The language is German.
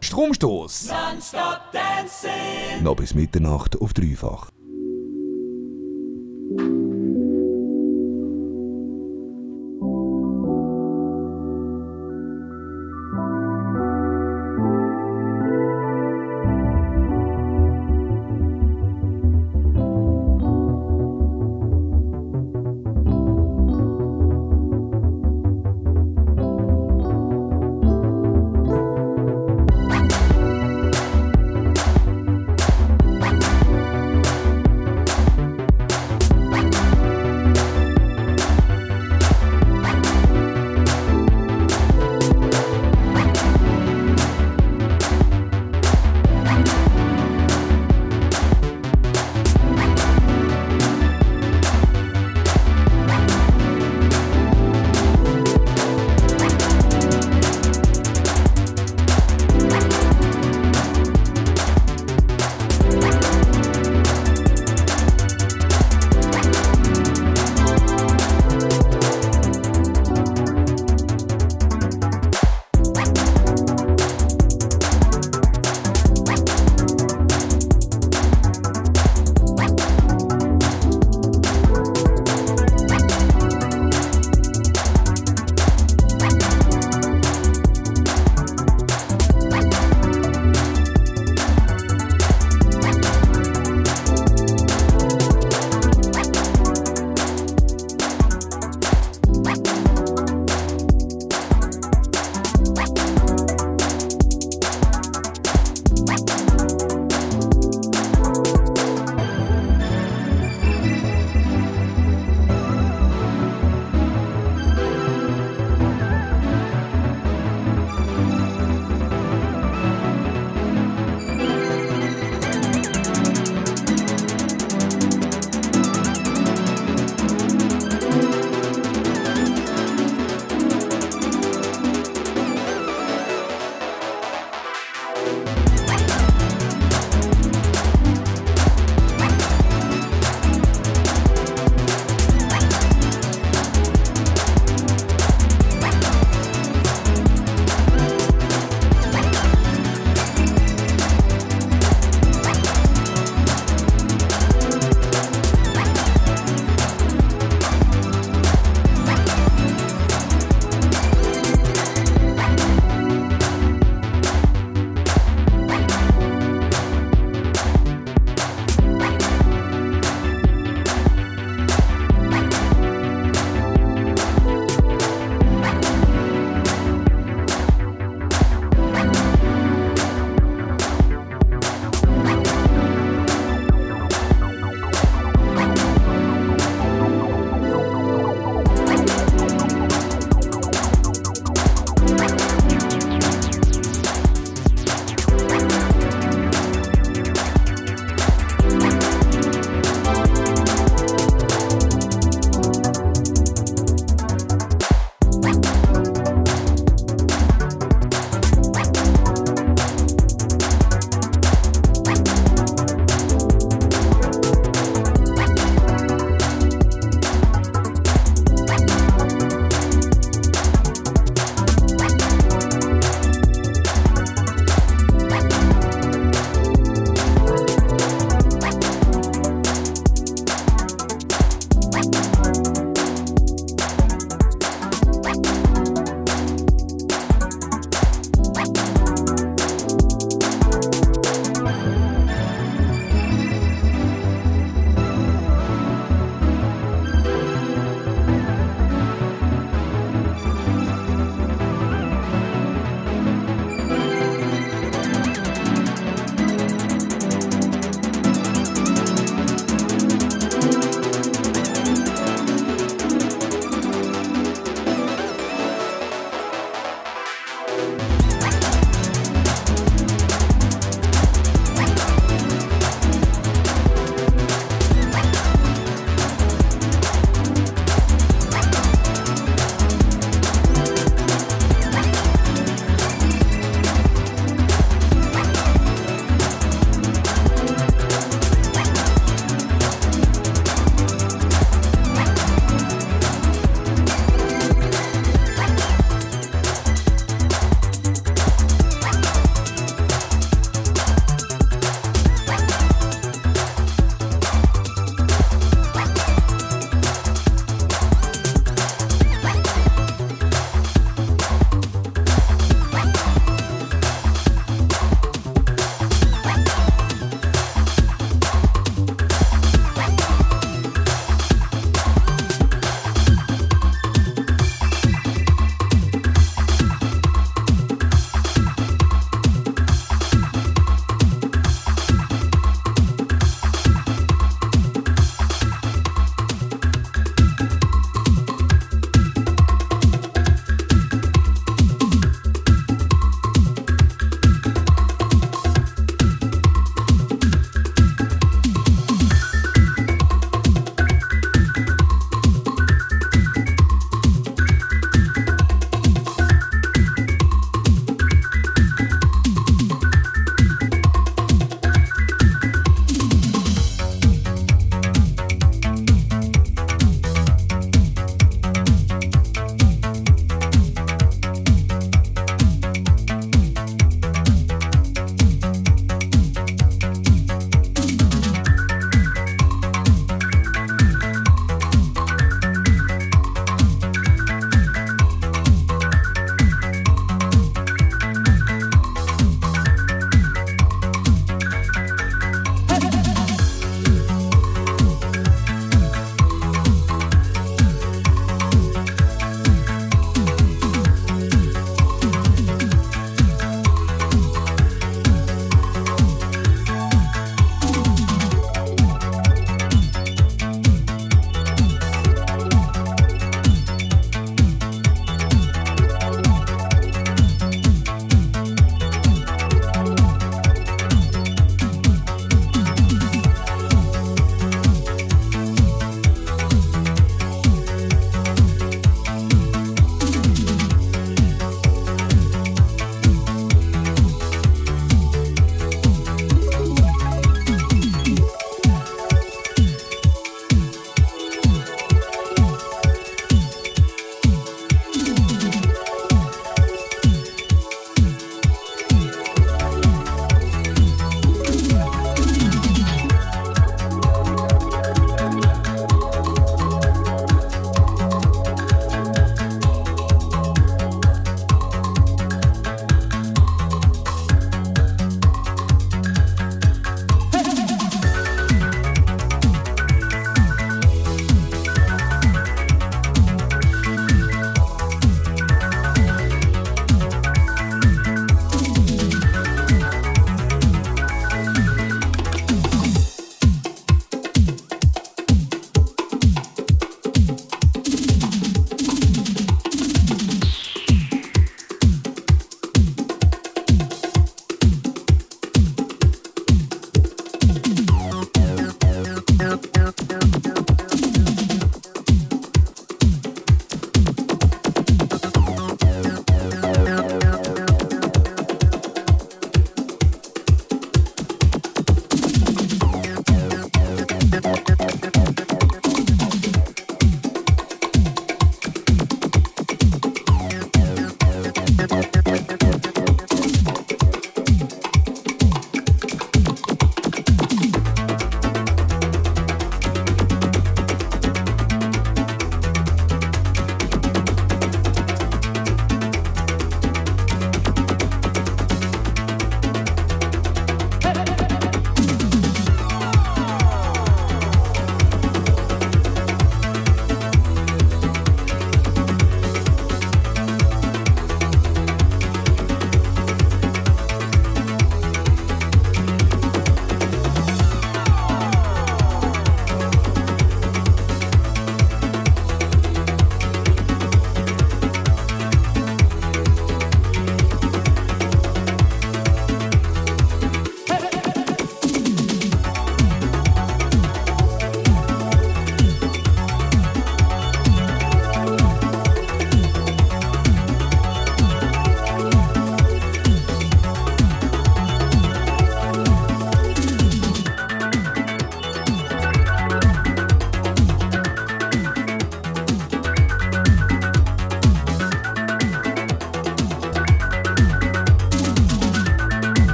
Stromstoß. Noch bis Mitternacht auf dreifach.